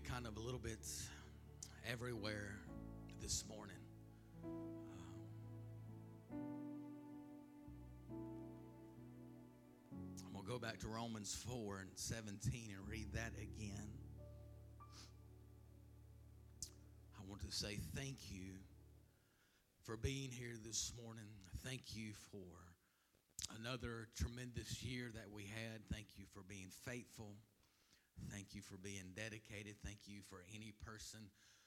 kind of a little bit everywhere this morning. Um, I'm going to go back to Romans 4 and 17 and read that again. I want to say thank you for being here this morning. Thank you for another tremendous year that we had. Thank you for being faithful. Thank you for being dedicated. Thank you for any person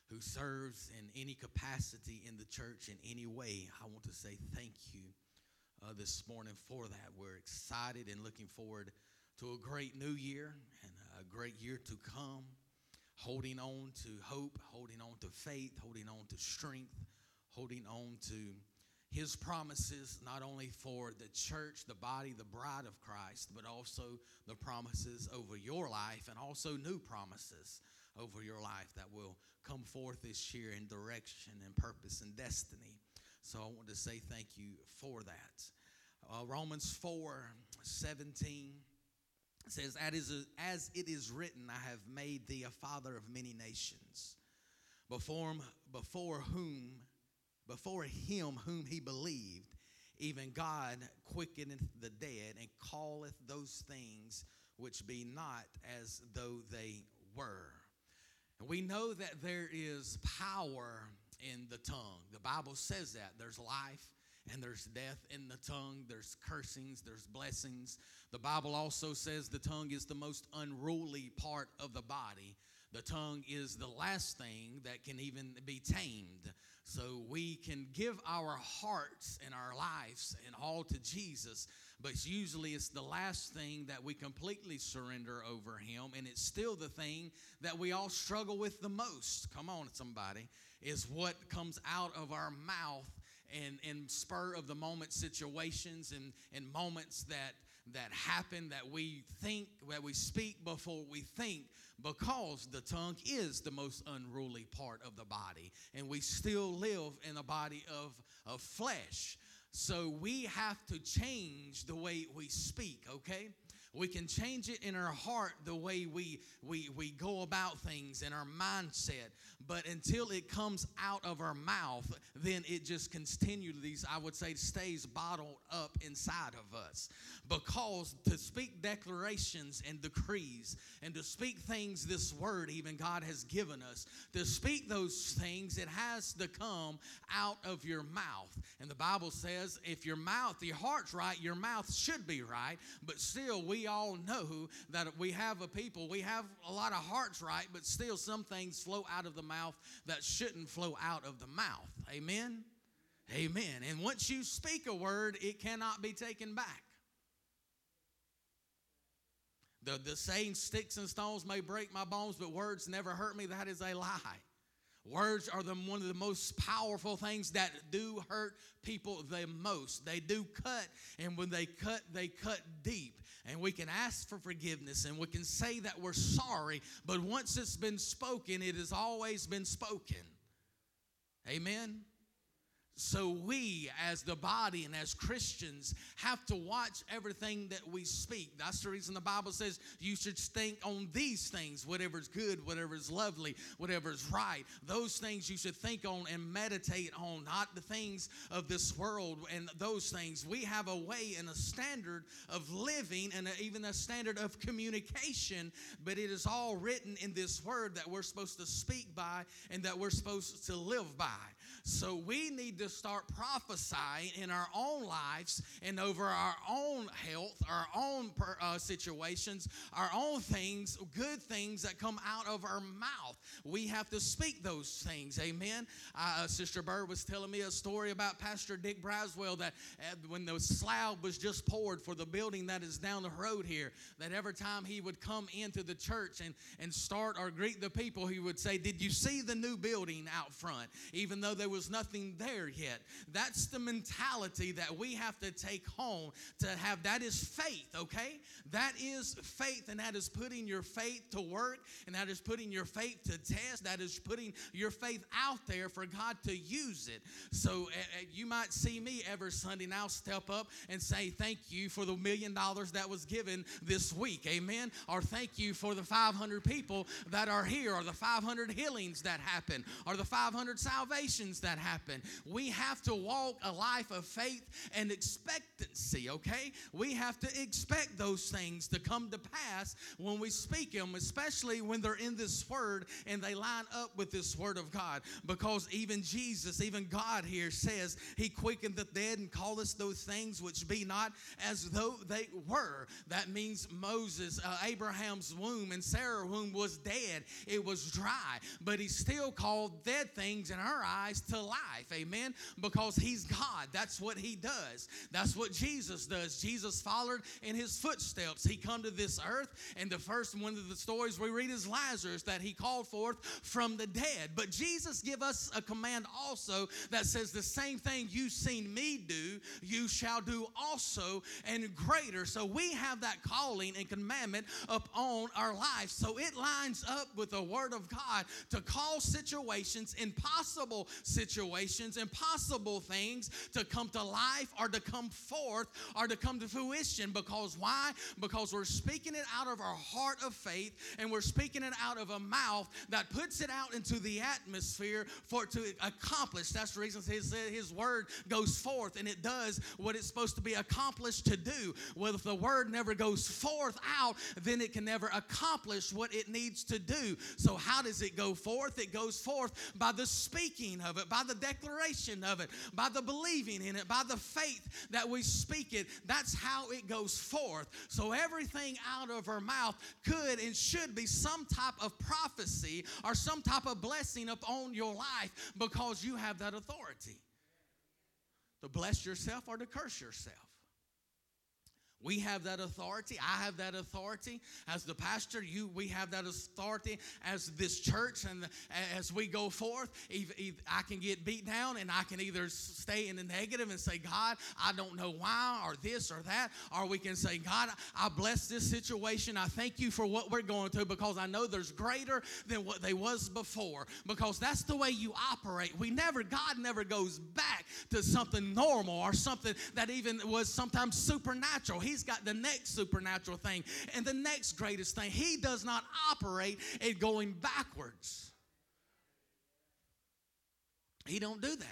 who serves in any capacity in the church in any way. I want to say thank you uh, this morning for that. We're excited and looking forward to a great new year and a great year to come. Holding on to hope, holding on to faith, holding on to strength, holding on to his promises, not only for the church, the body, the bride of Christ, but also the promises over your life and also new promises over your life that will come forth this year in direction and purpose and destiny. So I want to say thank you for that. Uh, Romans 4 17 says, As it is written, I have made thee a father of many nations, before, before whom before him whom he believed, even God quickeneth the dead and calleth those things which be not as though they were. And we know that there is power in the tongue. The Bible says that there's life and there's death in the tongue, there's cursings, there's blessings. The Bible also says the tongue is the most unruly part of the body. The tongue is the last thing that can even be tamed. So we can give our hearts and our lives and all to Jesus, but usually it's the last thing that we completely surrender over Him, and it's still the thing that we all struggle with the most. Come on, somebody, is what comes out of our mouth and spur of the moment situations and, and moments that that happen that we think that we speak before we think because the tongue is the most unruly part of the body and we still live in a body of, of flesh. So we have to change the way we speak okay we can change it in our heart the way we, we, we go about things and our mindset. But until it comes out of our mouth, then it just continually, I would say, stays bottled up inside of us. Because to speak declarations and decrees and to speak things this word, even God has given us, to speak those things, it has to come out of your mouth. And the Bible says, if your mouth, your heart's right, your mouth should be right. But still, we all know that we have a people, we have a lot of hearts right, but still some things flow out of the mouth that shouldn't flow out of the mouth. Amen? Amen. And once you speak a word, it cannot be taken back. The, the saying, sticks and stones may break my bones, but words never hurt me, that is a lie. Words are the, one of the most powerful things that do hurt people the most. They do cut, and when they cut, they cut deep. And we can ask for forgiveness and we can say that we're sorry, but once it's been spoken, it has always been spoken. Amen? So, we as the body and as Christians have to watch everything that we speak. That's the reason the Bible says you should think on these things whatever's good, whatever's lovely, whatever's right. Those things you should think on and meditate on, not the things of this world and those things. We have a way and a standard of living and even a standard of communication, but it is all written in this word that we're supposed to speak by and that we're supposed to live by. So, we need to start prophesying in our own lives and over our own health, our own uh, situations, our own things, good things that come out of our mouth. We have to speak those things. Amen. Uh, Sister Bird was telling me a story about Pastor Dick Braswell that uh, when the slab was just poured for the building that is down the road here, that every time he would come into the church and, and start or greet the people, he would say, Did you see the new building out front? Even though there was nothing there yet. That's the mentality that we have to take home to have. That is faith, okay? That is faith, and that is putting your faith to work, and that is putting your faith to test. That is putting your faith out there for God to use it. So uh, you might see me every Sunday now step up and say, Thank you for the million dollars that was given this week. Amen. Or thank you for the 500 people that are here, or the 500 healings that happen, or the 500 salvations that happen. We have to walk a life of faith and expectancy, okay? We have to expect those things to come to pass when we speak them, especially when they're in this word and they line up with this word of God. Because even Jesus, even God here says, He quickened the dead and called us those things which be not as though they were. That means Moses, uh, Abraham's womb and Sarah's womb was dead. It was dry, but he still called dead things in her eyes to life. Amen. Because he's God. That's what he does. That's what Jesus does. Jesus followed in his footsteps. He come to this earth, and the first one of the stories we read is Lazarus that he called forth from the dead. But Jesus give us a command also that says the same thing you've seen me do, you shall do also and greater. So we have that calling and commandment upon our life. So it lines up with the word of God to call situations, impossible situations, impossible things to come to life or to come forth or to come to fruition. Because why? Because we're speaking it out of our heart of faith and we're speaking it out of a mouth that puts it out into the atmosphere for it to accomplish. That's the reason his, his word goes forth and it does what it's supposed to be accomplished to do. Well, if the word never goes forth out, then it can never accomplish what it needs to do. So, how does it go forth? It goes forth by the speaking of it, by the declaration of it, by the believing in it, by the faith that we speak it. That's how it goes forth. So, everything out of our mouth could and should be some type of prophecy or some type of blessing upon your life because you have that authority to bless yourself or to curse yourself. We have that authority. I have that authority as the pastor. You, we have that authority as this church, and as we go forth, I can get beat down, and I can either stay in the negative and say, "God, I don't know why," or this or that, or we can say, "God, I bless this situation. I thank you for what we're going through because I know there's greater than what they was before." Because that's the way you operate. We never, God never goes back to something normal or something that even was sometimes supernatural. He He's got the next supernatural thing and the next greatest thing. He does not operate in going backwards. He don't do that.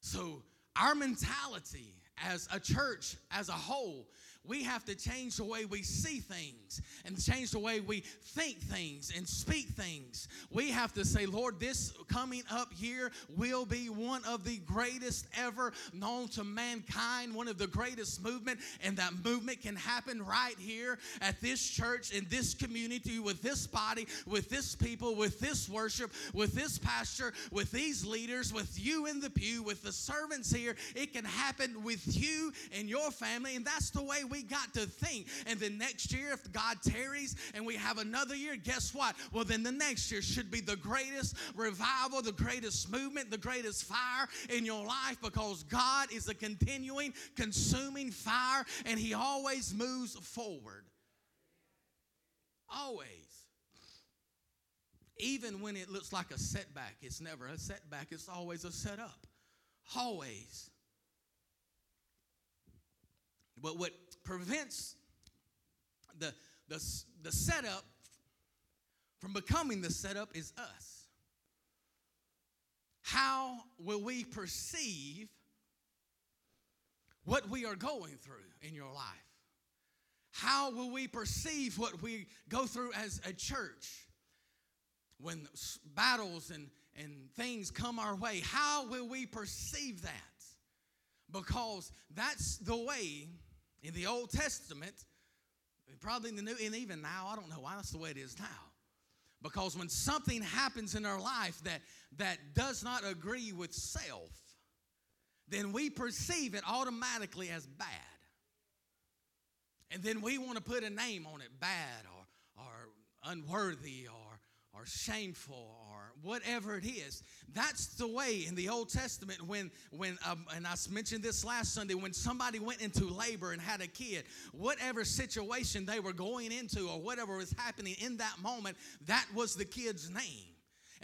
So our mentality as a church as a whole we have to change the way we see things and change the way we think things and speak things. We have to say, Lord, this coming up year will be one of the greatest ever known to mankind, one of the greatest movement, and that movement can happen right here at this church, in this community, with this body, with this people, with this worship, with this pastor, with these leaders, with you in the pew, with the servants here. It can happen with you and your family, and that's the way we got to think. And then next year, if God tarries and we have another year, guess what? Well, then the next year should be the greatest revival, the greatest movement, the greatest fire in your life because God is a continuing, consuming fire and He always moves forward. Always. Even when it looks like a setback, it's never a setback, it's always a setup. Always. But what prevents the, the, the setup from becoming the setup is us. How will we perceive what we are going through in your life? How will we perceive what we go through as a church when battles and, and things come our way? How will we perceive that? Because that's the way in the Old Testament, probably in the New, and even now, I don't know why that's the way it is now. Because when something happens in our life that, that does not agree with self, then we perceive it automatically as bad. And then we want to put a name on it bad or, or unworthy or, or shameful whatever it is. That's the way in the Old Testament when, when um, and I mentioned this last Sunday, when somebody went into labor and had a kid, whatever situation they were going into or whatever was happening in that moment, that was the kid's name.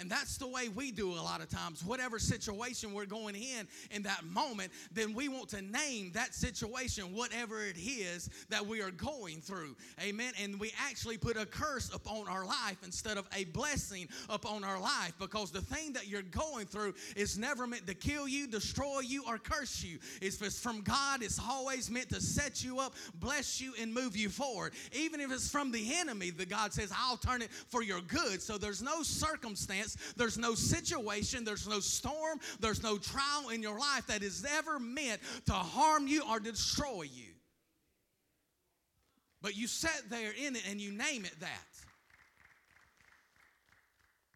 And that's the way we do a lot of times. Whatever situation we're going in in that moment, then we want to name that situation, whatever it is that we are going through. Amen. And we actually put a curse upon our life instead of a blessing upon our life because the thing that you're going through is never meant to kill you, destroy you, or curse you. If it's from God, it's always meant to set you up, bless you, and move you forward. Even if it's from the enemy, the God says, I'll turn it for your good. So there's no circumstance there's no situation, there's no storm, there's no trial in your life that is ever meant to harm you or destroy you. But you sit there in it and you name it that.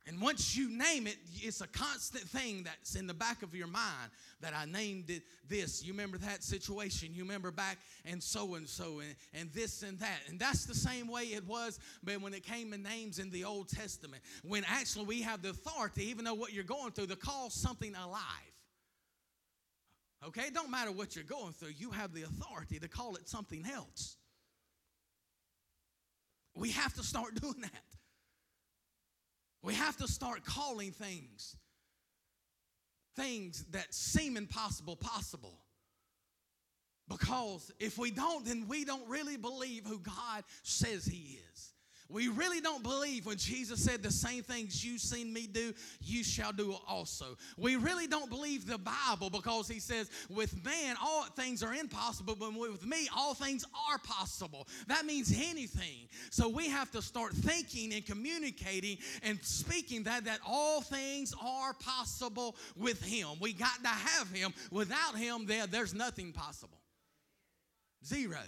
And once you name it, it's a constant thing that's in the back of your mind that I named it this. You remember that situation? You remember back and so and so and this and that. And that's the same way it was but when it came to names in the Old Testament. When actually we have the authority, even though what you're going through, to call something alive. Okay? It don't matter what you're going through, you have the authority to call it something else. We have to start doing that. We have to start calling things, things that seem impossible, possible. Because if we don't, then we don't really believe who God says He is. We really don't believe when Jesus said the same things you've seen me do, you shall do also. We really don't believe the Bible because he says, with man, all things are impossible, but with me, all things are possible. That means anything. So we have to start thinking and communicating and speaking that, that all things are possible with him. We got to have him. Without him, there, there's nothing possible. Zero.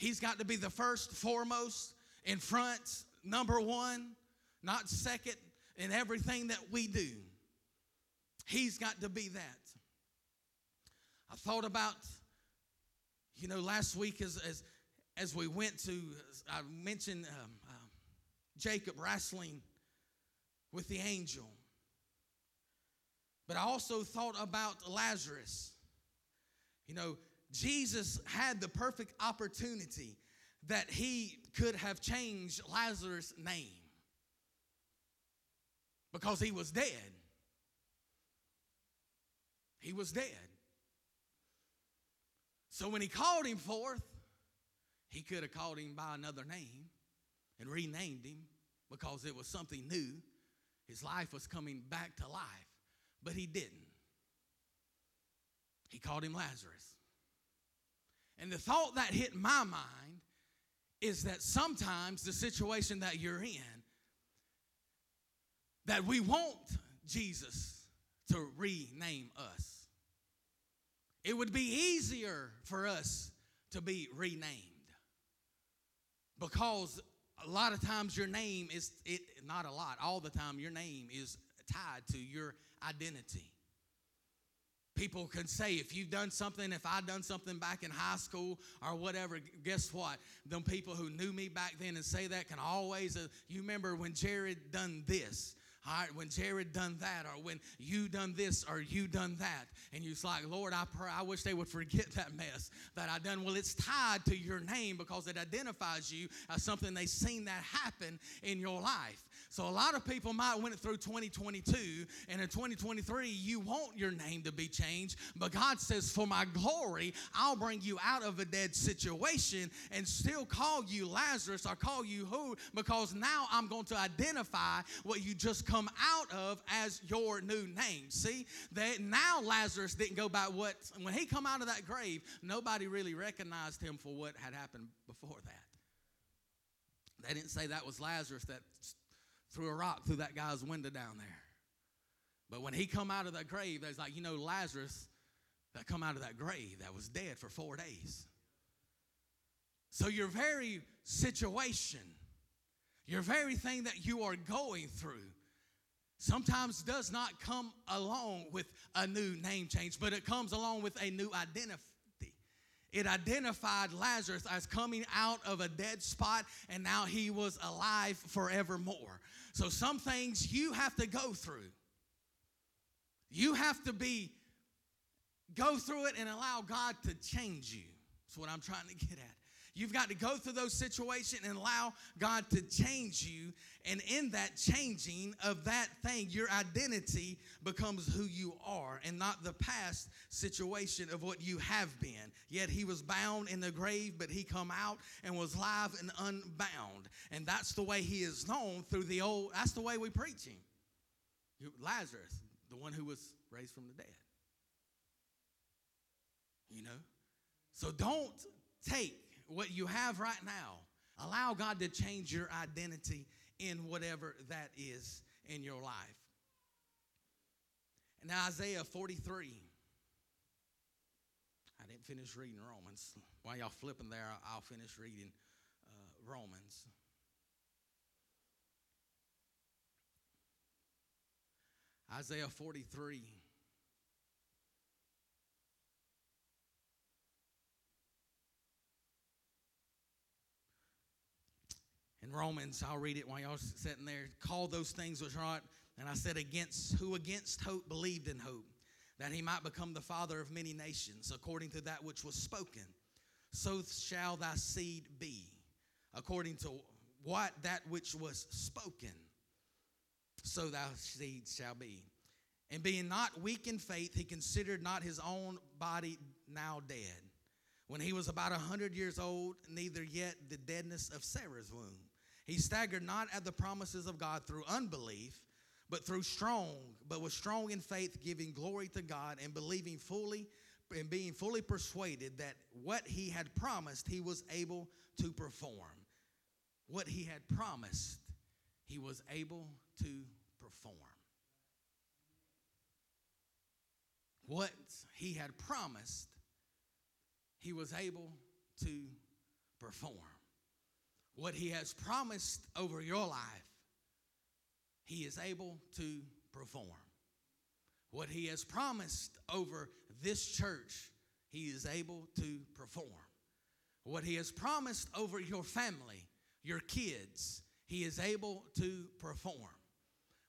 He's got to be the first, foremost, in front, number one, not second in everything that we do. He's got to be that. I thought about, you know, last week as as, as we went to, I mentioned um, um, Jacob wrestling with the angel. But I also thought about Lazarus. You know, Jesus had the perfect opportunity that he could have changed Lazarus' name because he was dead. He was dead. So when he called him forth, he could have called him by another name and renamed him because it was something new. His life was coming back to life, but he didn't. He called him Lazarus. And the thought that hit my mind is that sometimes the situation that you're in, that we want Jesus to rename us. It would be easier for us to be renamed because a lot of times your name is it not a lot all the time your name is tied to your identity people can say if you've done something if i've done something back in high school or whatever guess what them people who knew me back then and say that can always uh, you remember when jared done this all right, when Jared done that, or when you done this, or you done that, and you're like, Lord, I pray, I wish they would forget that mess that I done. Well, it's tied to your name because it identifies you as something they seen that happen in your life. So a lot of people might went through 2022, and in 2023, you want your name to be changed, but God says, For my glory, I'll bring you out of a dead situation and still call you Lazarus or call you who, because now I'm going to identify what you just come out of as your new name. See, that now Lazarus didn't go by what when he come out of that grave, nobody really recognized him for what had happened before that. They didn't say that was Lazarus that threw a rock through that guy's window down there. But when he come out of that grave, there's like, you know, Lazarus that come out of that grave that was dead for four days. So your very situation, your very thing that you are going through, sometimes does not come along with a new name change, but it comes along with a new identity. it identified Lazarus as coming out of a dead spot and now he was alive forevermore. So, some things you have to go through. You have to be, go through it and allow God to change you. That's what I'm trying to get at. You've got to go through those situations and allow God to change you. And in that changing of that thing, your identity becomes who you are and not the past situation of what you have been. Yet he was bound in the grave, but he come out and was live and unbound. And that's the way he is known through the old, that's the way we preach him. Lazarus, the one who was raised from the dead. You know? So don't take what you have right now. Allow God to change your identity in whatever that is in your life. And Isaiah 43. I didn't finish reading Romans. While y'all flipping there, I'll finish reading uh, Romans. Isaiah 43. In Romans, I'll read it while y'all sitting there. Call those things which are not, and I said, against who against hope believed in hope, that he might become the father of many nations, according to that which was spoken. So shall thy seed be, according to what that which was spoken. So thy seed shall be. And being not weak in faith, he considered not his own body now dead. When he was about a hundred years old, neither yet the deadness of Sarah's womb. He staggered not at the promises of God through unbelief, but through strong, but was strong in faith, giving glory to God and believing fully and being fully persuaded that what he had promised he was able to perform. What he had promised, he was able to perform. What he had promised, he was able to perform what He has promised over your life, He is able to perform. What He has promised over this church, He is able to perform. What He has promised over your family, your kids, He is able to perform.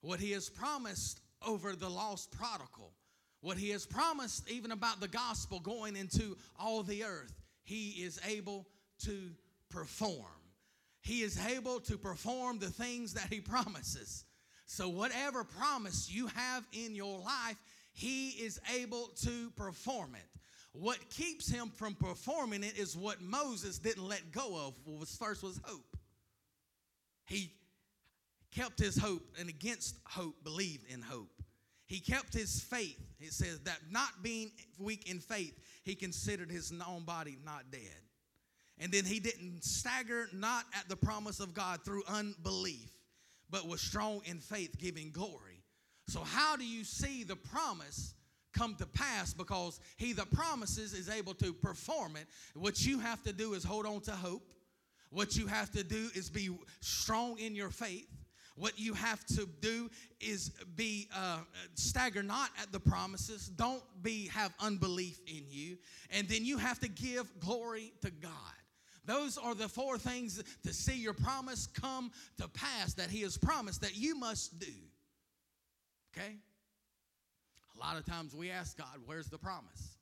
What He has promised over the lost prodigal, what He has promised even about the gospel going into all the earth, He is able to perform. He is able to perform the things that He promises. So, whatever promise you have in your life, He is able to perform it. What keeps him from performing it is what Moses didn't let go of. Was first was hope. He kept his hope and against hope believed in hope. He kept his faith. It says that not being weak in faith, he considered his own body not dead. And then he didn't stagger not at the promise of God through unbelief, but was strong in faith, giving glory. So, how do you see the promise come to pass? Because he that promises is able to perform it. What you have to do is hold on to hope. What you have to do is be strong in your faith. What you have to do is be uh, stagger not at the promises. Don't be have unbelief in you, and then you have to give glory to God. Those are the four things to see your promise come to pass that He has promised that you must do. Okay? A lot of times we ask God, where's the promise?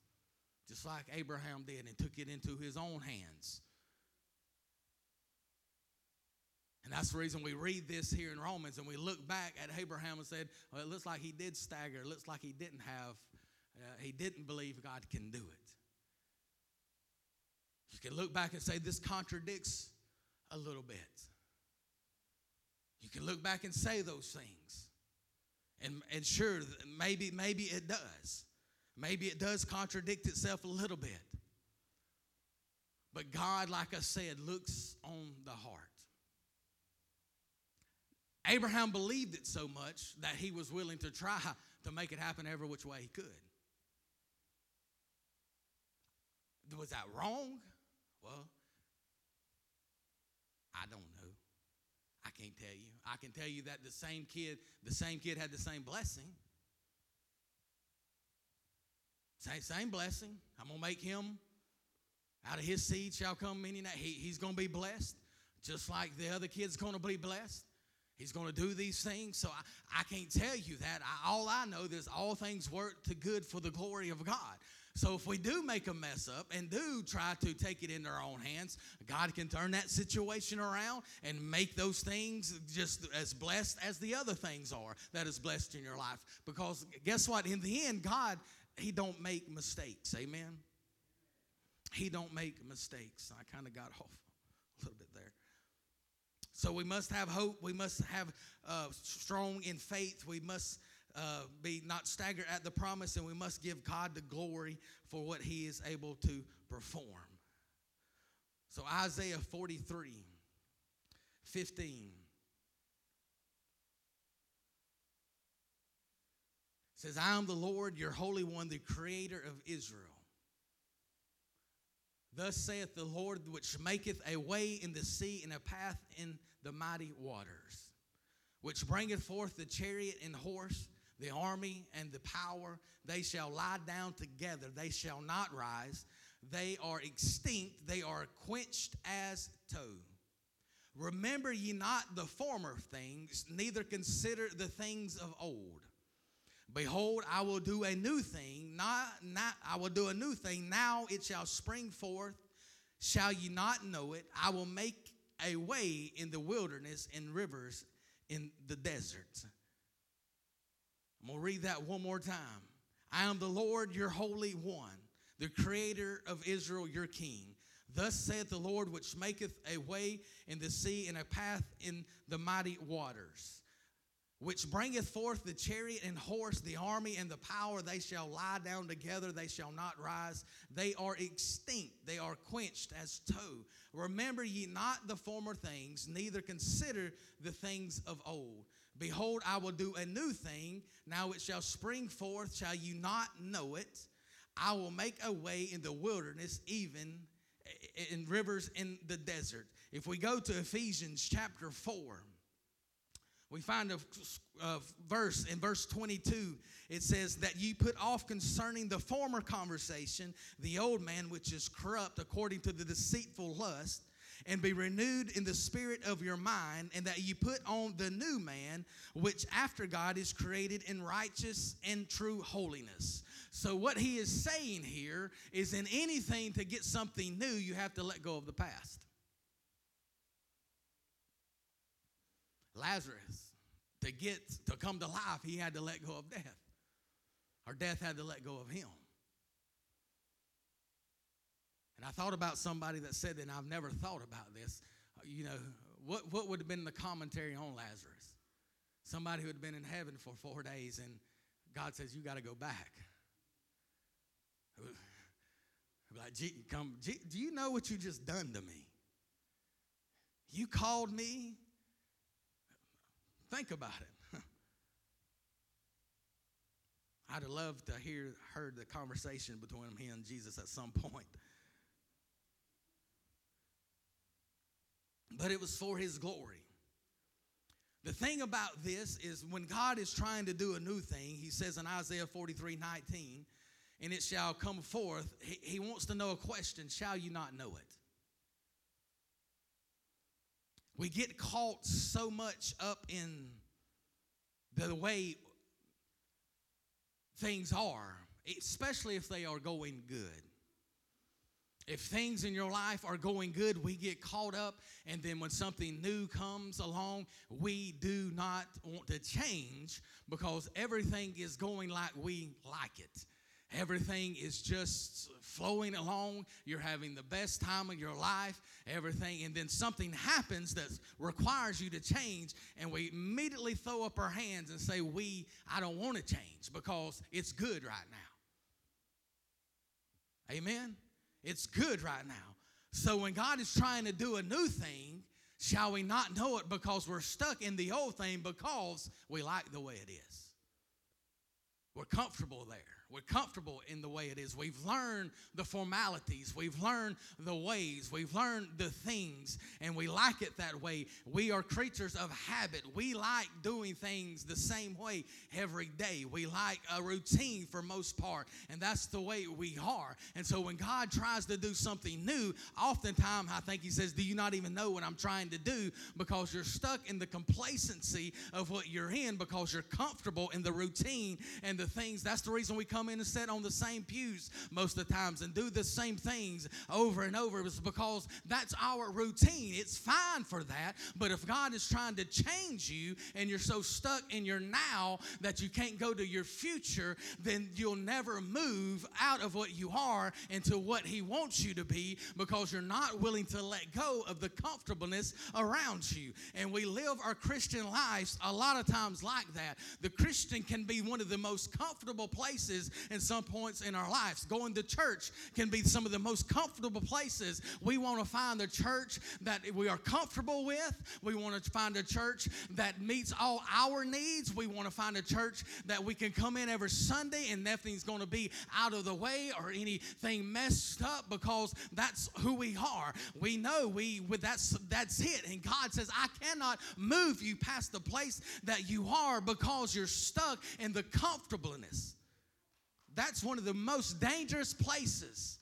Just like Abraham did and took it into his own hands. And that's the reason we read this here in Romans and we look back at Abraham and said, well, it looks like he did stagger. It looks like he didn't have, uh, he didn't believe God can do it. You can look back and say, this contradicts a little bit. You can look back and say those things. And, and sure, maybe, maybe it does. Maybe it does contradict itself a little bit. But God, like I said, looks on the heart. Abraham believed it so much that he was willing to try to make it happen every which way he could. Was that wrong? Well, I don't know. I can't tell you. I can tell you that the same kid, the same kid had the same blessing. Same, same blessing. I'm gonna make him Out of his seed shall come many. He, he's to be blessed, just like the other kid's to be blessed. He's going to do these things. So I, I can't tell you that. I, all I know is all things work to good for the glory of God. So if we do make a mess up and do try to take it into our own hands, God can turn that situation around and make those things just as blessed as the other things are that is blessed in your life. Because guess what? In the end, God, He don't make mistakes. Amen. He don't make mistakes. I kind of got off a little bit there. So we must have hope. We must have uh, strong in faith. We must uh, be not staggered at the promise, and we must give God the glory for what He is able to perform. So Isaiah 43, 15. says, I am the Lord, your Holy One, the Creator of Israel. Thus saith the Lord, which maketh a way in the sea and a path in the mighty waters, which bringeth forth the chariot and horse, the army and the power. They shall lie down together, they shall not rise. They are extinct, they are quenched as tow. Remember ye not the former things, neither consider the things of old. Behold, I will do a new thing. Not, not, I will do a new thing. Now it shall spring forth. Shall ye not know it? I will make a way in the wilderness and rivers in the deserts. I'm going to read that one more time. I am the Lord, your Holy One, the Creator of Israel, your King. Thus saith the Lord, which maketh a way in the sea and a path in the mighty waters which bringeth forth the chariot and horse, the army and the power, they shall lie down together, they shall not rise. They are extinct, they are quenched as tow. Remember ye not the former things, neither consider the things of old. Behold, I will do a new thing. Now it shall spring forth. Shall you not know it? I will make a way in the wilderness, even in rivers in the desert. If we go to Ephesians chapter 4, we find a, a, verse in verse 22 it says that you put off concerning the former conversation the old man which is corrupt according to the deceitful lust and be renewed in the spirit of your mind and that you put on the new man which after god is created in righteous and true holiness. So what he is saying here is in anything to get something new you have to let go of the past Lazarus, to get to come to life, he had to let go of death. Or death had to let go of him. And I thought about somebody that said that, and I've never thought about this. Uh, you know, what, what would have been the commentary on Lazarus? Somebody who had been in heaven for four days, and God says, You got to go back. Like, come, do you know what you just done to me? You called me Think about it. I'd have loved to hear heard the conversation between him and Jesus at some point. But it was for his glory. The thing about this is when God is trying to do a new thing, he says in Isaiah 43 19, and it shall come forth, he, he wants to know a question Shall you not know it? We get caught so much up in the way things are, especially if they are going good. If things in your life are going good, we get caught up, and then when something new comes along, we do not want to change because everything is going like we like it. Everything is just flowing along. You're having the best time of your life, everything. And then something happens that requires you to change, and we immediately throw up our hands and say, We, I don't want to change because it's good right now. Amen? It's good right now. So when God is trying to do a new thing, shall we not know it because we're stuck in the old thing because we like the way it is? We're comfortable there. We're comfortable in the way it is. We've learned the formalities. We've learned the ways. We've learned the things, and we like it that way. We are creatures of habit. We like doing things the same way every day. We like a routine for most part, and that's the way we are. And so when God tries to do something new, oftentimes I think He says, Do you not even know what I'm trying to do? Because you're stuck in the complacency of what you're in because you're comfortable in the routine and the things. That's the reason we come in and sit on the same pews most of the times and do the same things over and over. It's because that's our routine. It's fine for that. But if God is trying to change you and you're so stuck in your now that you can't go to your future, then you'll never move out of what you are into what He wants you to be because you're not willing to let go of the comfortableness around you. And we live our Christian lives a lot of times like that. The Christian can be one of the most comfortable places in some points in our lives. Going to church can be some of the most comfortable places. We want to find a church that we are comfortable with. We want to find a church that meets all our needs. We want to find a church that we can come in every Sunday and nothing's going to be out of the way or anything messed up because that's who we are. We know we with that's that's it. And God says, I cannot move you past the place that you are because you're stuck in the comfortableness. That's one of the most dangerous places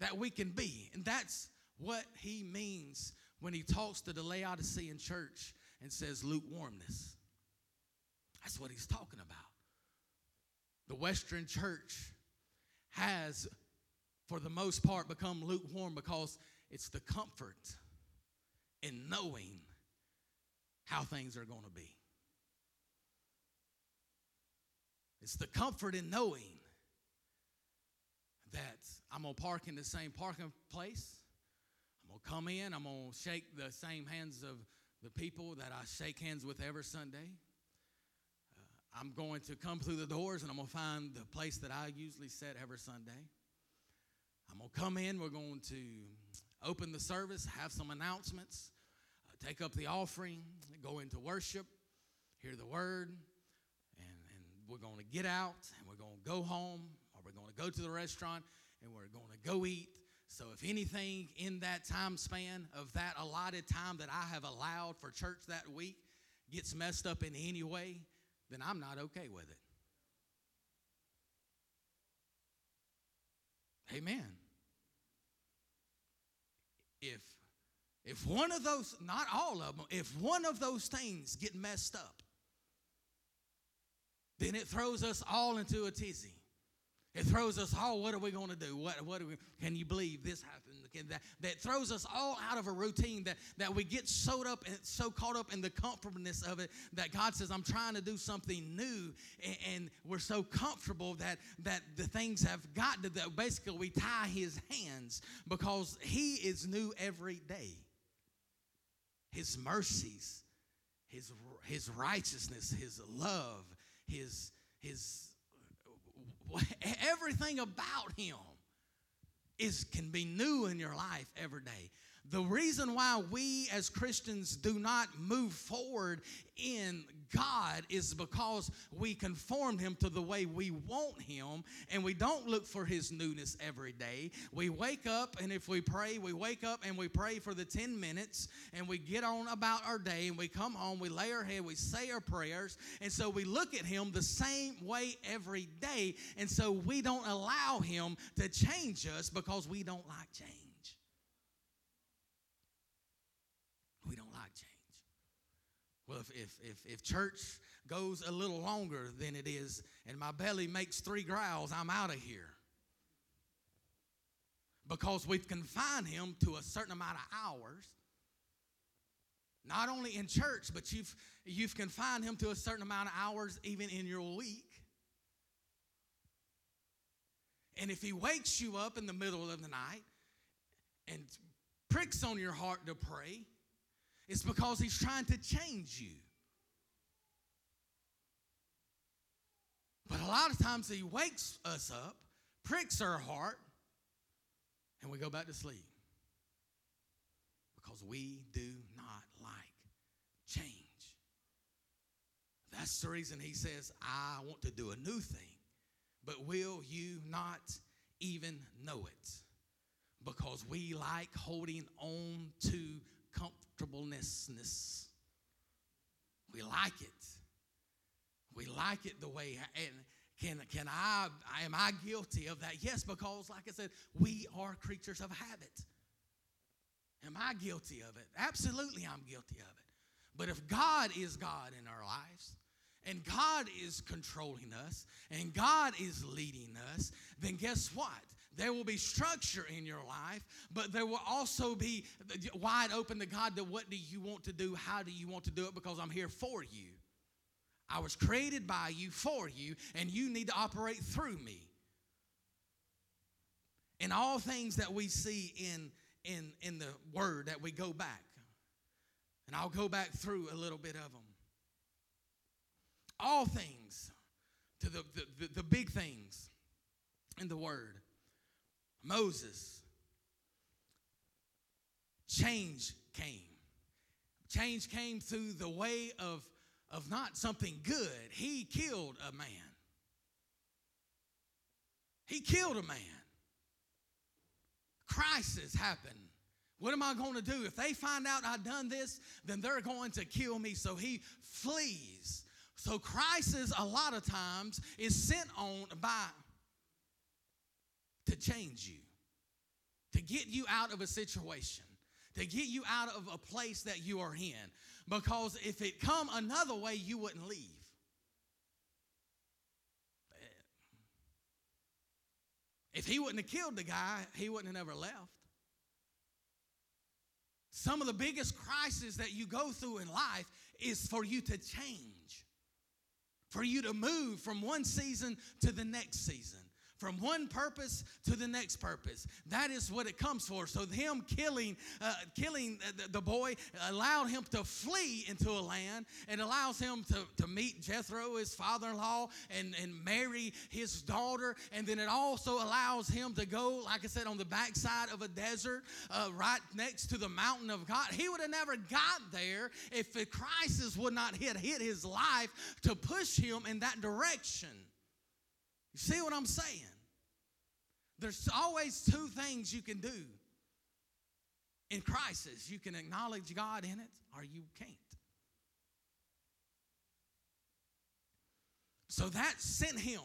that we can be. And that's what he means when he talks to the Laodicean church and says lukewarmness. That's what he's talking about. The Western church has, for the most part, become lukewarm because it's the comfort in knowing how things are going to be. It's the comfort in knowing that I'm going to park in the same parking place. I'm going to come in. I'm going to shake the same hands of the people that I shake hands with every Sunday. Uh, I'm going to come through the doors and I'm going to find the place that I usually sit every Sunday. I'm going to come in. We're going to open the service, have some announcements, uh, take up the offering, go into worship, hear the word, we're going to get out and we're going to go home or we're going to go to the restaurant and we're going to go eat. So, if anything in that time span of that allotted time that I have allowed for church that week gets messed up in any way, then I'm not okay with it. Amen. If if one of those, not all of them, if one of those things get messed up, then it throws us all into a tizzy. It throws us all, what are we going to do? What, what we, can you believe this happened? That, that throws us all out of a routine that, that we get so up and so caught up in the comfortableness of it that God says, I'm trying to do something new. And, and we're so comfortable that, that the things have got to, that basically we tie his hands because he is new every day. His mercies, his, his righteousness, his love, his his everything about him is can be new in your life every day. The reason why we as Christians do not move forward in God is because we conform Him to the way we want Him and we don't look for His newness every day. We wake up and if we pray, we wake up and we pray for the 10 minutes and we get on about our day and we come home, we lay our head, we say our prayers, and so we look at Him the same way every day. And so we don't allow Him to change us because we don't like change. Well, if, if, if, if church goes a little longer than it is and my belly makes three growls, I'm out of here. Because we've confined him to a certain amount of hours. Not only in church, but you've, you've confined him to a certain amount of hours even in your week. And if he wakes you up in the middle of the night and pricks on your heart to pray, it's because he's trying to change you. But a lot of times he wakes us up, pricks our heart, and we go back to sleep. Because we do not like change. That's the reason he says, I want to do a new thing. but will you not even know it? Because we like holding on to comfortableness. We like it. We like it the way, and can, can I, am I guilty of that? Yes, because like I said, we are creatures of habit. Am I guilty of it? Absolutely, I'm guilty of it. But if God is God in our lives, and God is controlling us, and God is leading us, then guess what? There will be structure in your life, but there will also be wide open to God to what do you want to do? How do you want to do it? Because I'm here for you. I was created by you for you, and you need to operate through me. In all things that we see in, in, in the Word that we go back, and I'll go back through a little bit of them. All things, to the, the, the big things in the Word. Moses, change came. Change came through the way of, of not something good. He killed a man. He killed a man. Crisis happened. What am I going to do? If they find out I've done this, then they're going to kill me. So he flees. So crisis, a lot of times, is sent on by to change you, to get you out of a situation, to get you out of a place that you are in. Because if it come another way, you wouldn't leave. If he wouldn't have killed the guy, he wouldn't have never left. Some of the biggest crises that you go through in life is for you to change, for you to move from one season to the next season from one purpose to the next purpose. That is what it comes for. So him killing, uh, killing the, the, boy allowed him to flee into a land and allows him to, to meet Jethro, his father-in-law, and, and marry his daughter. And then it also allows him to go, like I said, on the backside of a desert, uh, right next to the mountain of God. He would have never got there if the crisis would not hit, hit his life to push him in that direction. You see what I'm saying? There's always two things you can do in crisis. You can acknowledge God in it, or you can't. So that sent him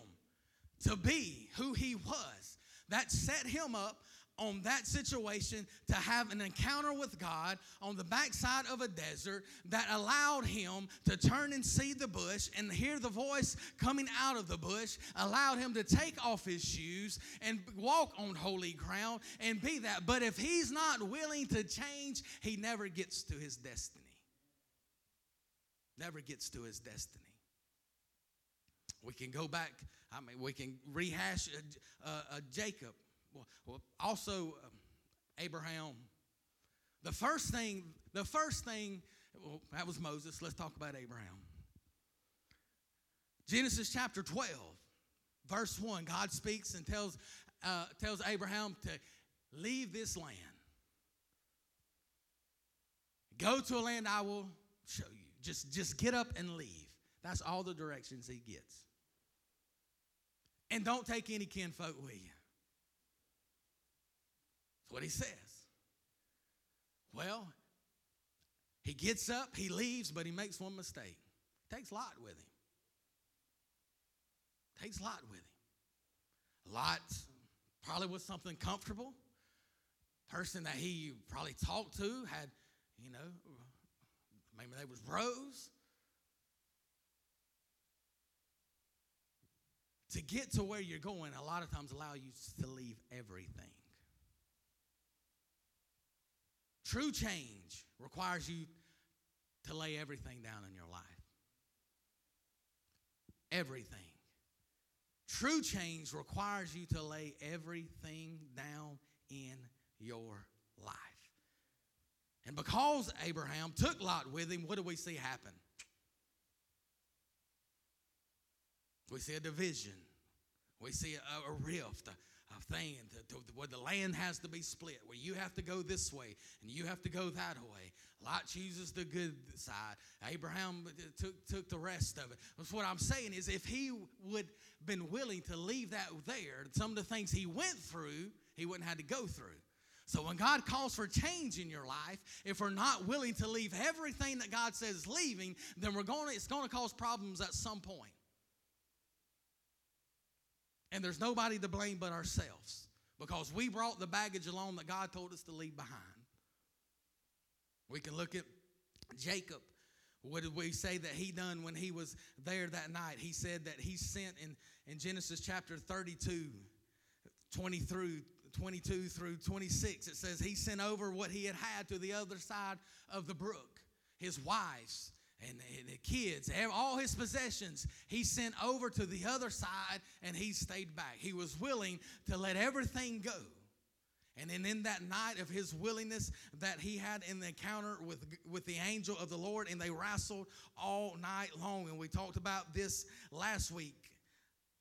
to be who he was. That set him up on that situation to have an encounter with God on the backside of a desert that allowed him to turn and see the bush and hear the voice coming out of the bush, allowed him to take off his shoes and walk on holy ground and be that. But if he's not willing to change, he never gets to his destiny. Never gets to his destiny. We can go back, I mean, we can rehash uh, uh, Jacob well, also um, Abraham. The first thing, the first thing, well, that was Moses. Let's talk about Abraham. Genesis chapter 12, verse 1, God speaks and tells, uh, tells Abraham to leave this land. Go to a land I will show you. Just, just get up and leave. That's all the directions he gets. And don't take any kinfolk with you what he says. Well, he gets up, he leaves, but he makes one mistake. Takes Lot with him. Takes Lot with him. Lot probably was something comfortable. Person that he probably talked to had, you know, maybe they was bros. To get to where you're going, a lot of times allow you to leave everything. True change requires you to lay everything down in your life. Everything. True change requires you to lay everything down in your life. And because Abraham took Lot with him, what do we see happen? We see a division. We see a, a rift, thing to, to, where the land has to be split, where you have to go this way and you have to go that way. Lot chooses the good side. Abraham took, took the rest of it. That's what I'm saying is if he would been willing to leave that there, some of the things he went through, he wouldn't have to go through. So when God calls for change in your life, if we're not willing to leave everything that God says leaving, then we're going to, it's going to cause problems at some point. And there's nobody to blame but ourselves because we brought the baggage along that God told us to leave behind. We can look at Jacob. What did we say that he done when he was there that night? He said that he sent in, in Genesis chapter 32, 20 through 22 through 26. It says he sent over what he had had to the other side of the brook, his wives, and, and the kids, all his possessions, he sent over to the other side and he stayed back. He was willing to let everything go. And then in that night of his willingness that he had in the encounter with, with the angel of the Lord, and they wrestled all night long. And we talked about this last week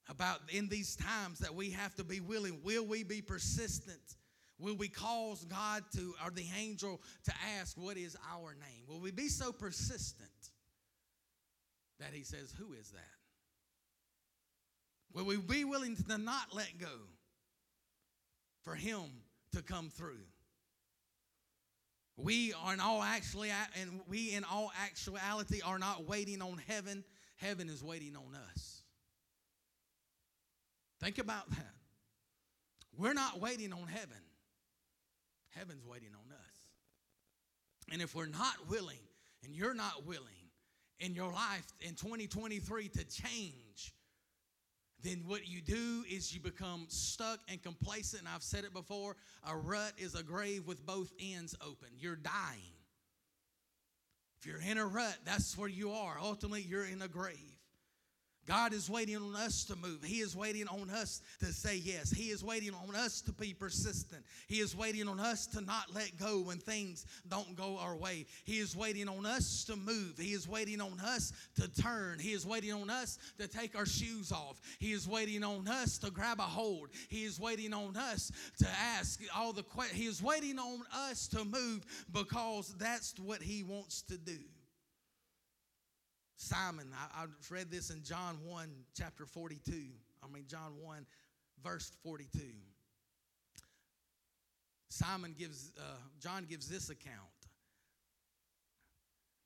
about in these times that we have to be willing. Will we be persistent? Will we cause God to, or the angel to ask, What is our name? Will we be so persistent that he says, Who is that? Will we be willing to not let go for him to come through? We are in all actually and we in all actuality are not waiting on heaven. Heaven is waiting on us. Think about that. We're not waiting on heaven. Heaven's waiting on us. And if we're not willing, and you're not willing in your life in 2023 to change, then what you do is you become stuck and complacent. And I've said it before a rut is a grave with both ends open. You're dying. If you're in a rut, that's where you are. Ultimately, you're in a grave. God is waiting on us to move. He is waiting on us to say yes. He is waiting on us to be persistent. He is waiting on us to not let go when things don't go our way. He is waiting on us to move. He is waiting on us to turn. He is waiting on us to take our shoes off. He is waiting on us to grab a hold. He is waiting on us to ask all the questions. He is waiting on us to move because that's what He wants to do. Simon, I, I read this in John 1, chapter 42. I mean, John 1, verse 42. Simon gives, uh, John gives this account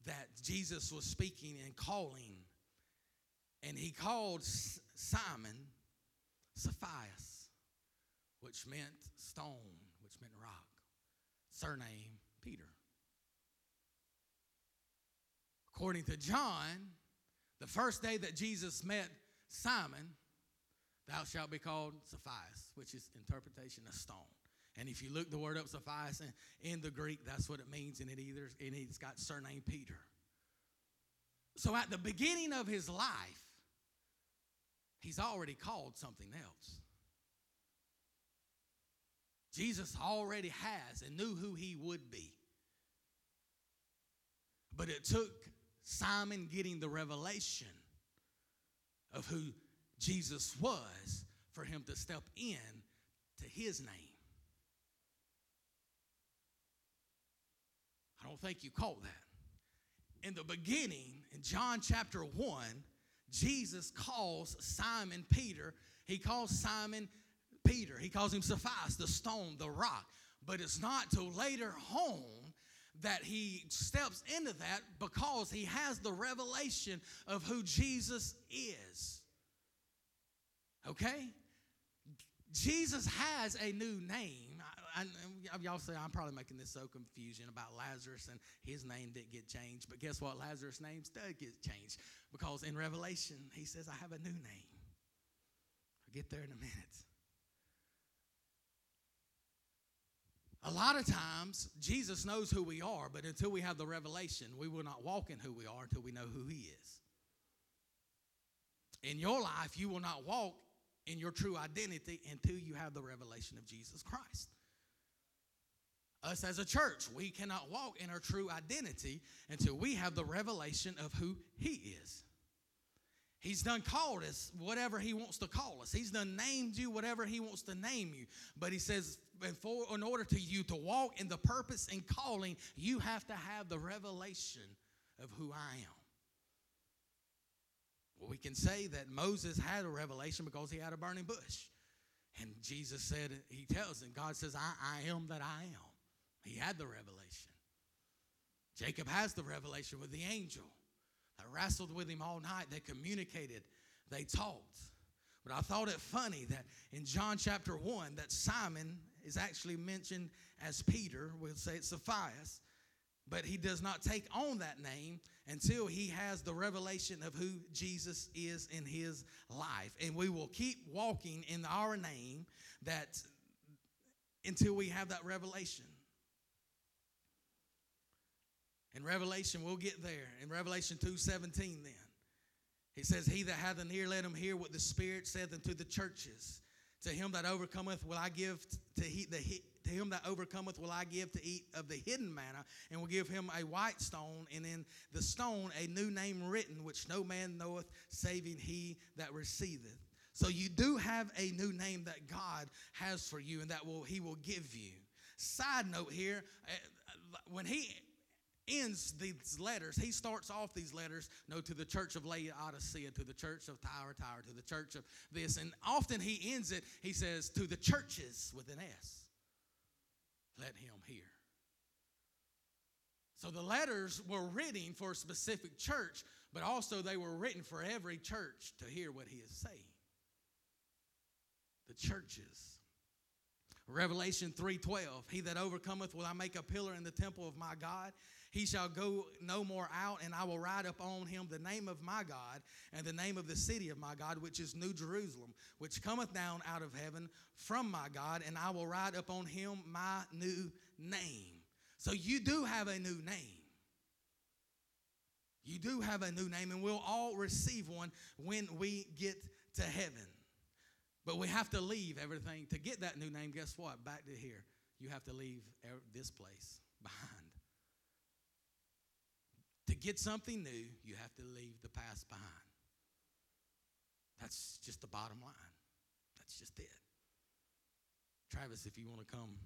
that Jesus was speaking and calling, and he called Simon Cephas, which meant stone, which meant rock, surname Peter. According to John, the first day that Jesus met Simon, thou shalt be called Cephas, which is interpretation of stone. And if you look the word up Cephas in, in the Greek, that's what it means, and it either and it's got surname Peter. So at the beginning of his life, he's already called something else. Jesus already has and knew who he would be. But it took Simon getting the revelation of who Jesus was for him to step in to his name. I don't think you caught that. In the beginning, in John chapter 1, Jesus calls Simon Peter. He calls Simon Peter. He calls him Cephas, the stone, the rock. But it's not till later on that he steps into that because he has the revelation of who Jesus is. Okay? Jesus has a new name. I, I, y'all say I'm probably making this so confusion about Lazarus and his name didn't get changed. But guess what? Lazarus' name does get changed because in Revelation he says, I have a new name. I'll get there in a minute. A lot of times, Jesus knows who we are, but until we have the revelation, we will not walk in who we are until we know who He is. In your life, you will not walk in your true identity until you have the revelation of Jesus Christ. Us as a church, we cannot walk in our true identity until we have the revelation of who He is. He's done called us whatever He wants to call us. He's done named you whatever He wants to name you. But He says, for, in order to you to walk in the purpose and calling, you have to have the revelation of who I am. Well, we can say that Moses had a revelation because he had a burning bush. And Jesus said, He tells him, God says, I, I am that I am. He had the revelation. Jacob has the revelation with the angel. I wrestled with him all night. They communicated, they talked. But I thought it funny that in John chapter 1 that Simon is actually mentioned as Peter. We'll say it's Cephas. But he does not take on that name until he has the revelation of who Jesus is in his life. And we will keep walking in our name that until we have that revelation. In Revelation, we'll get there. In Revelation 2:17 then. He says, He that hath an ear, let him hear what the Spirit saith unto the churches. To him that overcometh will I give to he, the, to him that overcometh will I give to eat of the hidden manna, and will give him a white stone, and in the stone a new name written, which no man knoweth, saving he that receiveth. So you do have a new name that God has for you, and that will He will give you. Side note here, uh, when He ends these letters, he starts off these letters, no, to the church of Laodicea, to the church of Tyre, Tyre, to the church of this. And often he ends it, he says, to the churches with an S. Let him hear. So the letters were written for a specific church, but also they were written for every church to hear what he is saying. The churches. Revelation 3:12 He that overcometh will I make a pillar in the temple of my God he shall go no more out, and I will write upon him the name of my God and the name of the city of my God, which is New Jerusalem, which cometh down out of heaven from my God, and I will write upon him my new name. So you do have a new name. You do have a new name, and we'll all receive one when we get to heaven. But we have to leave everything. To get that new name, guess what? Back to here. You have to leave this place behind. Get something new, you have to leave the past behind. That's just the bottom line. That's just it. Travis, if you want to come.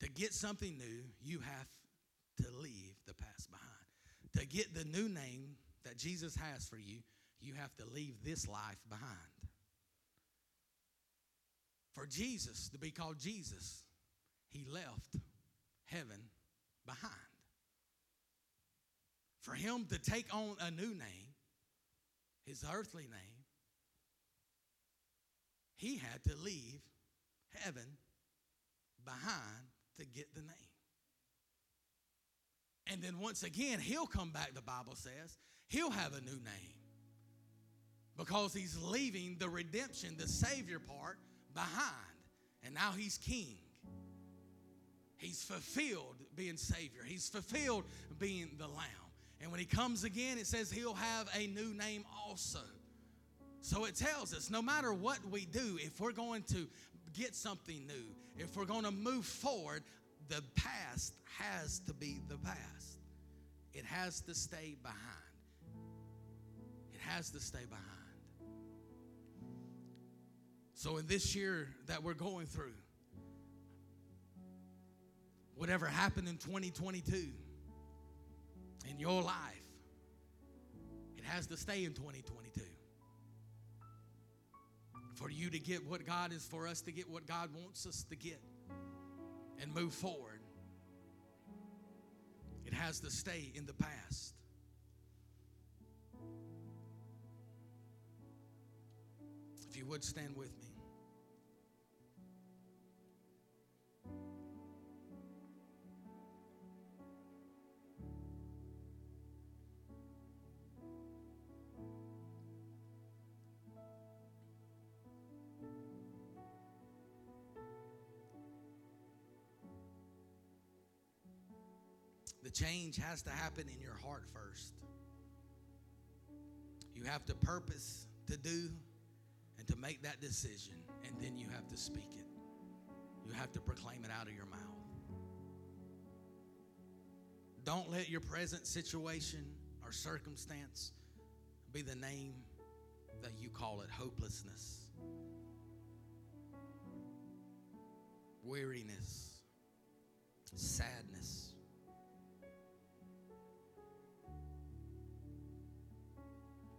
To get something new, you have to leave the past behind. To get the new name that Jesus has for you, you have to leave this life behind. For Jesus to be called Jesus, he left heaven behind. For him to take on a new name, his earthly name, he had to leave heaven behind to get the name. And then once again, he'll come back, the Bible says. He'll have a new name because he's leaving the redemption, the Savior part behind. And now he's king. He's fulfilled being Savior, he's fulfilled being the Lamb. And when he comes again, it says he'll have a new name also. So it tells us no matter what we do, if we're going to get something new, if we're going to move forward, the past has to be the past. It has to stay behind. It has to stay behind. So, in this year that we're going through, whatever happened in 2022, in your life, it has to stay in 2022. For you to get what God is, for us to get what God wants us to get and move forward, it has to stay in the past. If you would stand with me. Change has to happen in your heart first. You have to purpose to do and to make that decision, and then you have to speak it. You have to proclaim it out of your mouth. Don't let your present situation or circumstance be the name that you call it hopelessness, weariness, sadness.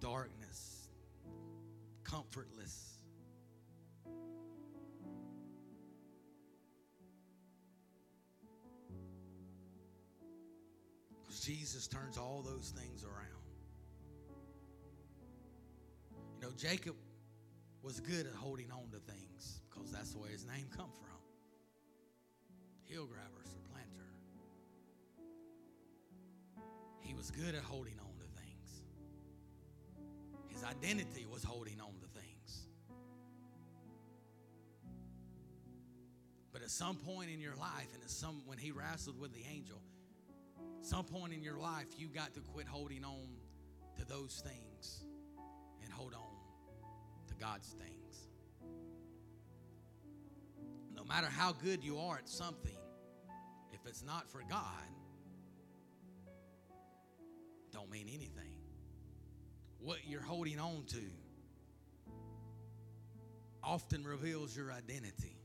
Darkness, comfortless. Jesus turns all those things around. You know, Jacob was good at holding on to things because that's way his name come from. Hill grabbers or planter. He was good at holding on. Identity was holding on to things. But at some point in your life, and at some when he wrestled with the angel, some point in your life you got to quit holding on to those things and hold on to God's things. No matter how good you are at something, if it's not for God, don't mean anything. What you're holding on to often reveals your identity.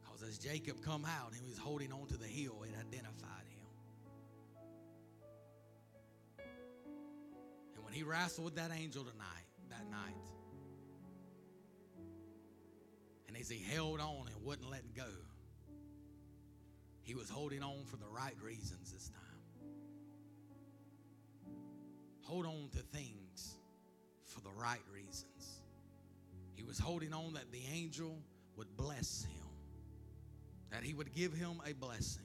Because as Jacob come out, he was holding on to the hill, it identified him. And when he wrestled with that angel tonight, that night, and as he held on and wouldn't let go, he was holding on for the right reasons this time. Hold on to things for the right reasons. He was holding on that the angel would bless him, that he would give him a blessing.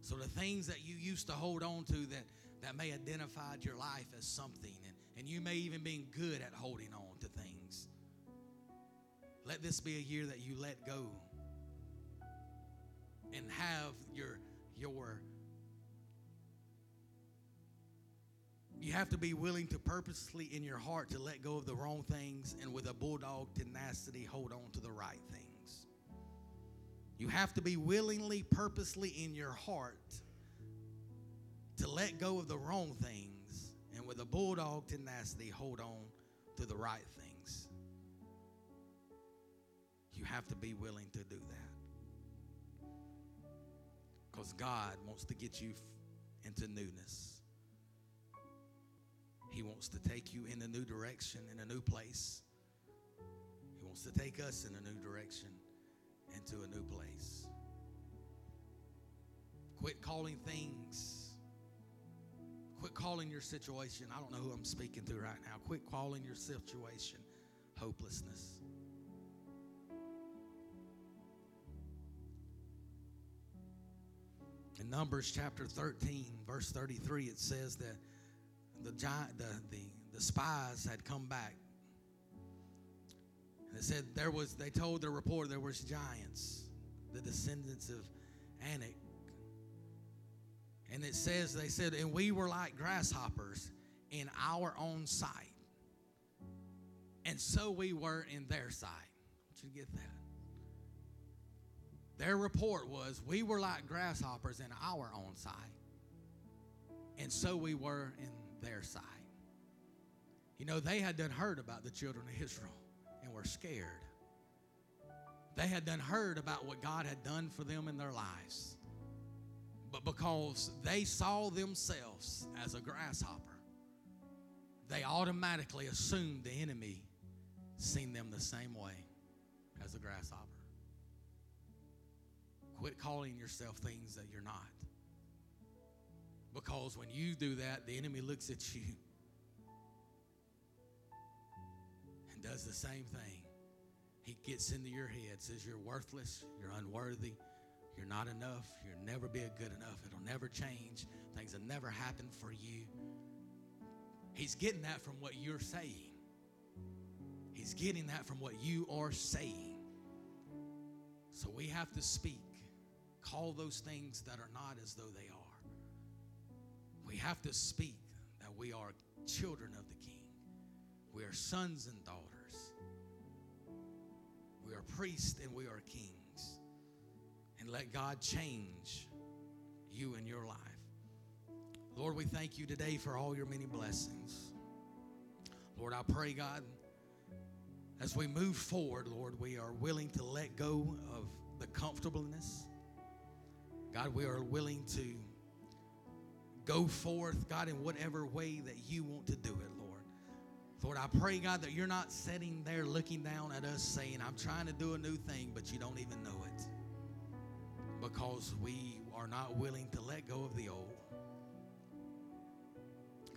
So the things that you used to hold on to that, that may identified your life as something, and, and you may even been good at holding on to things. Let this be a year that you let go and have your your you have to be willing to purposely in your heart to let go of the wrong things and with a bulldog tenacity hold on to the right things. You have to be willingly, purposely in your heart to let go of the wrong things and with a bulldog tenacity hold on to the right things. You have to be willing to do that. Because God wants to get you into newness. He wants to take you in a new direction, in a new place. He wants to take us in a new direction, into a new place. Quit calling things. Quit calling your situation. I don't know who I'm speaking to right now. Quit calling your situation hopelessness. In Numbers chapter 13, verse 33, it says that the giant, the, the, the spies had come back. It said there was, they told the reporter there was giants, the descendants of Anak. And it says, they said, and we were like grasshoppers in our own sight. And so we were in their sight. Want you get that. Their report was, we were like grasshoppers in our own sight. And so we were in their side. You know, they had done heard about the children of Israel and were scared. They had done heard about what God had done for them in their lives. But because they saw themselves as a grasshopper, they automatically assumed the enemy seen them the same way as a grasshopper. Quit calling yourself things that you're not. Because when you do that, the enemy looks at you and does the same thing. He gets into your head, says you're worthless, you're unworthy, you're not enough, you'll never be good enough, it'll never change, things will never happen for you. He's getting that from what you're saying. He's getting that from what you are saying. So we have to speak. Call those things that are not as though they are. We have to speak that we are children of the King. We are sons and daughters. We are priests and we are kings. And let God change you in your life. Lord, we thank you today for all your many blessings. Lord, I pray, God, as we move forward, Lord, we are willing to let go of the comfortableness. God, we are willing to go forth, God, in whatever way that you want to do it, Lord. Lord, I pray, God, that you're not sitting there looking down at us saying, I'm trying to do a new thing, but you don't even know it. Because we are not willing to let go of the old.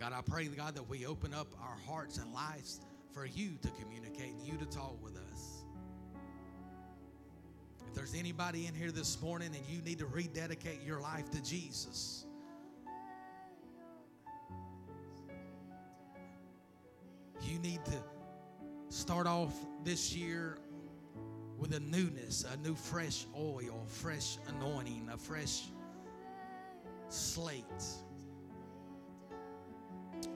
God, I pray, God, that we open up our hearts and lives for you to communicate and you to talk with us. If there's anybody in here this morning and you need to rededicate your life to Jesus, you need to start off this year with a newness, a new fresh oil, fresh anointing, a fresh slate.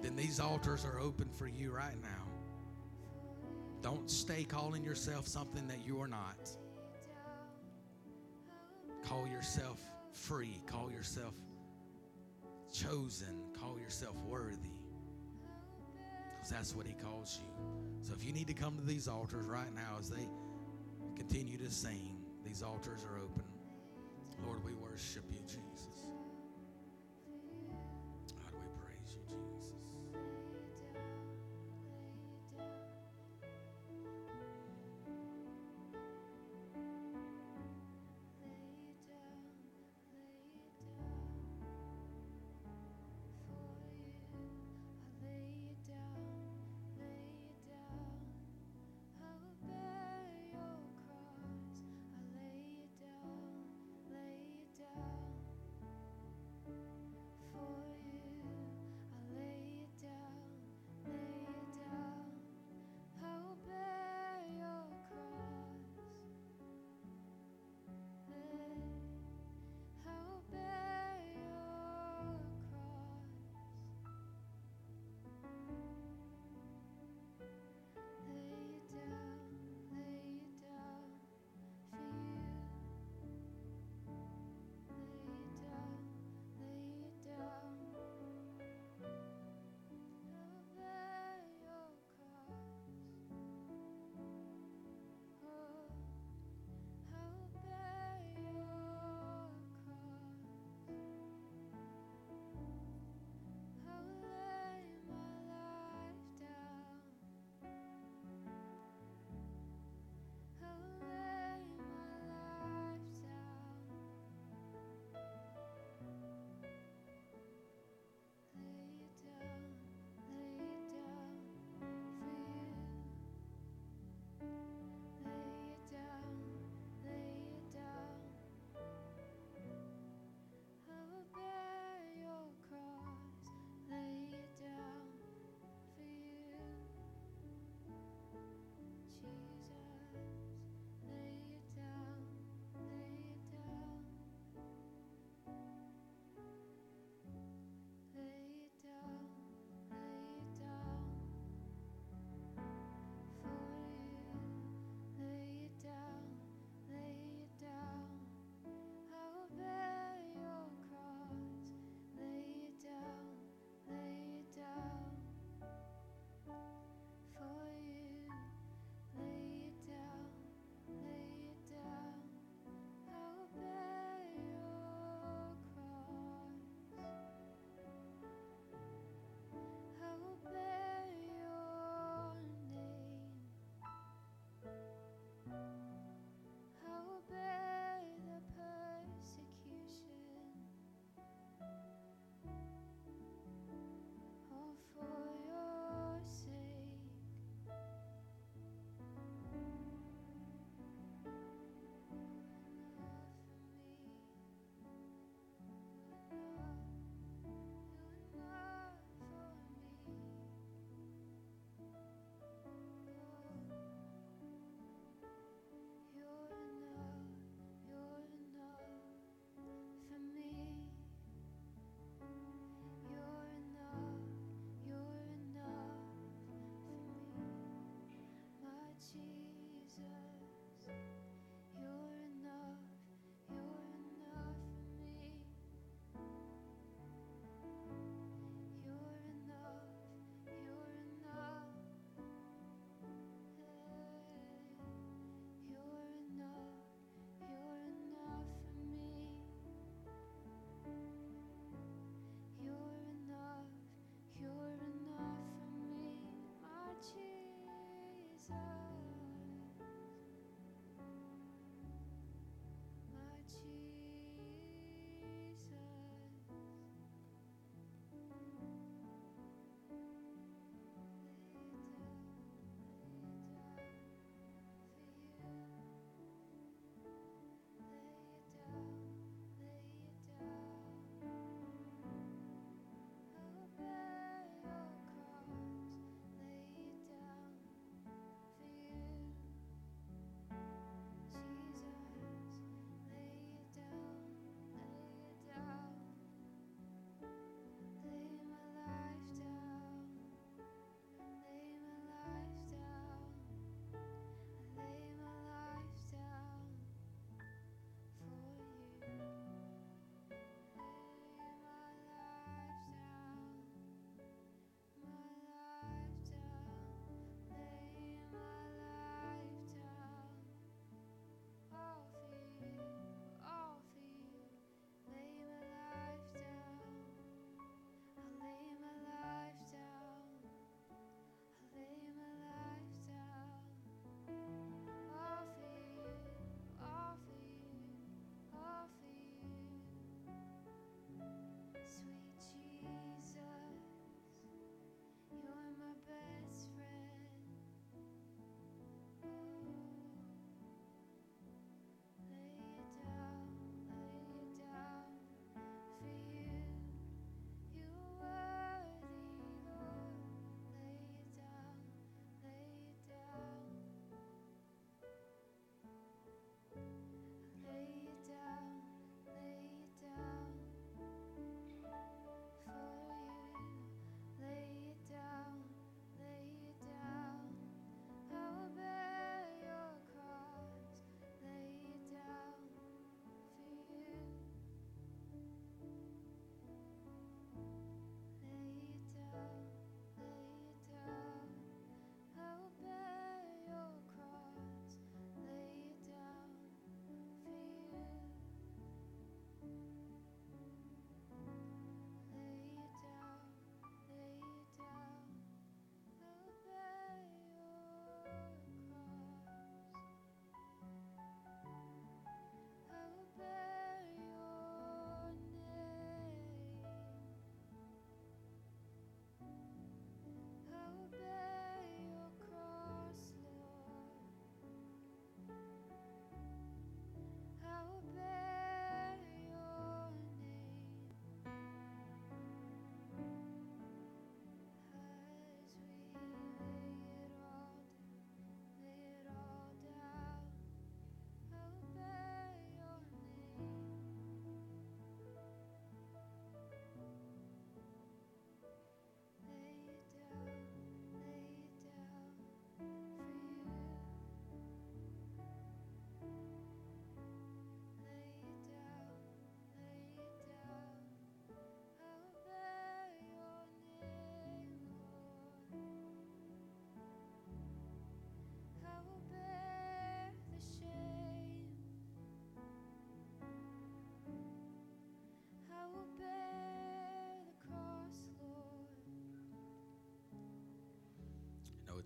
Then these altars are open for you right now. Don't stay calling yourself something that you are not. Call yourself free. Call yourself chosen. Call yourself worthy. Because that's what He calls you. So if you need to come to these altars right now as they continue to sing, these altars are open. Lord, we worship you, Jesus.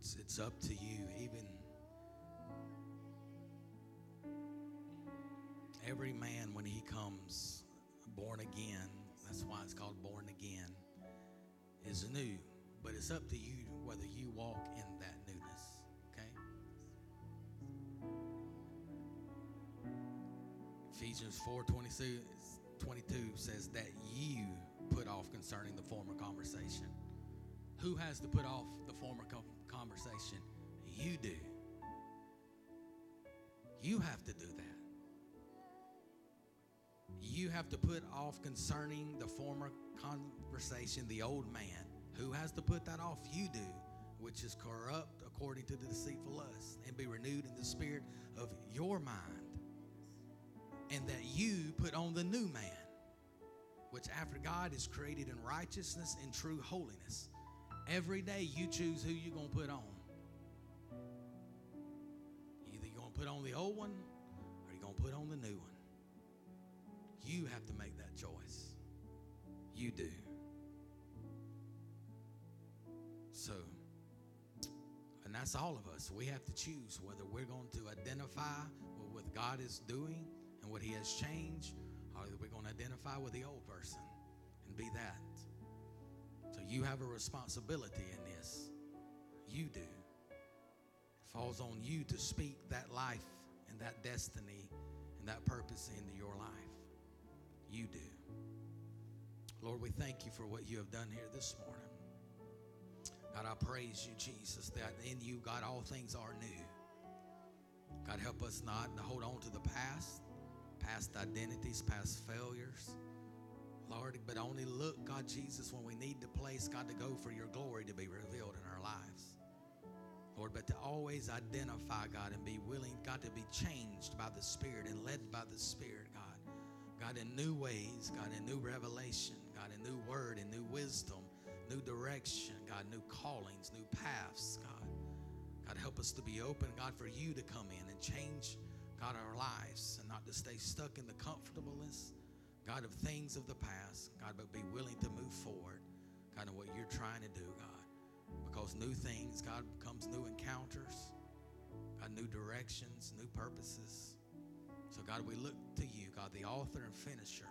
It's it's up to you. Even every man when he comes born again, that's why it's called born again, is new. But it's up to you whether you walk in that newness. Okay? Ephesians 4 22, 22 says that you put off concerning the former conversation. Who has to put off the former conversation? You do. You have to do that. You have to put off concerning the former conversation, the old man. Who has to put that off? You do, which is corrupt according to the deceitful lust, and be renewed in the spirit of your mind. And that you put on the new man, which after God is created in righteousness and true holiness. Every day you choose who you're going to put on. Either you're going to put on the old one or you're going to put on the new one. You have to make that choice. You do. So, and that's all of us. We have to choose whether we're going to identify with what God is doing and what He has changed, or we're going to identify with the old person and be that. So you have a responsibility in this. You do. It falls on you to speak that life and that destiny and that purpose into your life. You do. Lord, we thank you for what you have done here this morning. God, I praise you, Jesus, that in you, God, all things are new. God, help us not to hold on to the past, past identities, past failures. Lord, but only look, God Jesus, when we need the place, God, to go for your glory to be revealed in our lives. Lord, but to always identify, God, and be willing, God, to be changed by the Spirit and led by the Spirit, God. God, in new ways, God, in new revelation, God, in new word, in new wisdom, new direction, God, new callings, new paths, God. God, help us to be open, God, for you to come in and change, God, our lives and not to stay stuck in the comfortableness, God, of things of the past, God, but be willing to move forward, God, of what you're trying to do, God. Because new things, God, becomes new encounters, God, new directions, new purposes. So, God, we look to you, God, the author and finisher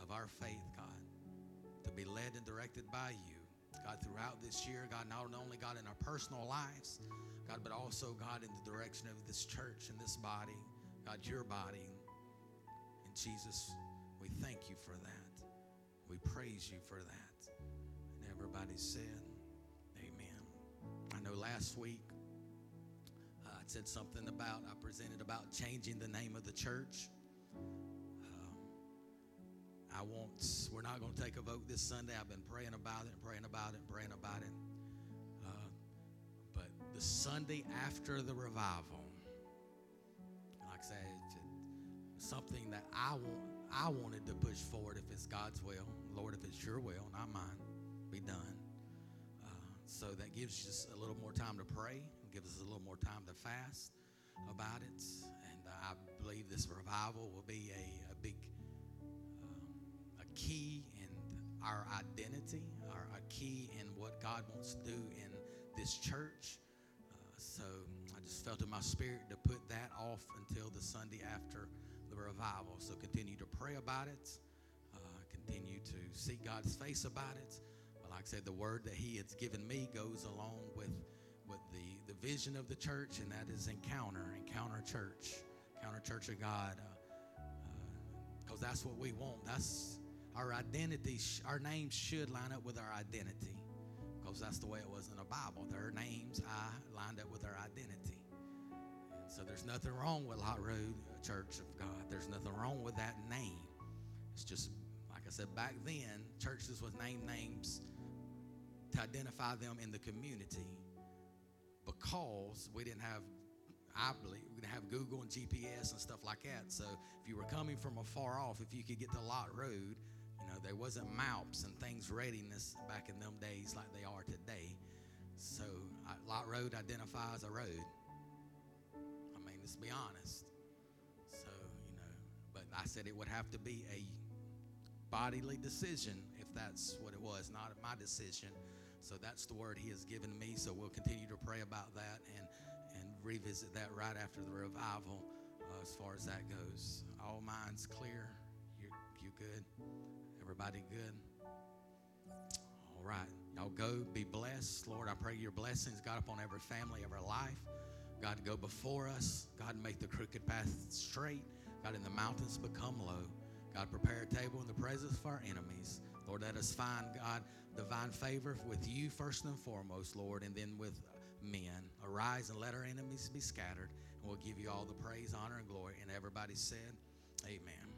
of our faith, God, to be led and directed by you. God, throughout this year, God, not only, God, in our personal lives, God, but also, God, in the direction of this church and this body, God, your body. And Jesus, we thank you for that. We praise you for that. And everybody said, Amen. I know last week uh, I said something about, I presented about changing the name of the church. Um, I won't, we're not going to take a vote this Sunday. I've been praying about it, praying about it, praying about it. Uh, but the Sunday after the revival, like I said, something that I want, I wanted to push forward if it's God's will. Lord, if it's your will, not mine, be done. Uh, so that gives us a little more time to pray, gives us a little more time to fast about it. And uh, I believe this revival will be a, a big um, a key in our identity, our, a key in what God wants to do in this church. Uh, so I just felt in my spirit to put that off until the Sunday after the revival. So continue to pray about it, uh, continue to seek God's face about it. But like I said, the word that He has given me goes along with with the, the vision of the church, and that is encounter, encounter church, encounter church of God. Because uh, uh, that's what we want. That's our identity. Our names should line up with our identity. Because that's the way it was in the Bible. Their names, I lined up with their identity. So there's nothing wrong with Lot Road Church of God. There's nothing wrong with that name. It's just, like I said, back then, churches was named names to identify them in the community because we didn't have, I believe, we didn't have Google and GPS and stuff like that. So if you were coming from afar off, if you could get to Lot Road, you know, there wasn't maps and things readiness back in them days like they are today. So Lot Road identifies a road. Let's be honest. So, you know, but I said it would have to be a bodily decision if that's what it was, not my decision So that's the word He has given me. So we'll continue to pray about that and, and revisit that right after the revival uh, as far as that goes. All minds clear. You, you good? Everybody good? All right. Y'all go. Be blessed. Lord, I pray your blessings, God, upon every family, every life. God, go before us. God, make the crooked path straight. God, in the mountains become low. God, prepare a table in the presence of our enemies. Lord, let us find, God, divine favor with you first and foremost, Lord, and then with men. Arise and let our enemies be scattered. And we'll give you all the praise, honor, and glory. And everybody said, Amen.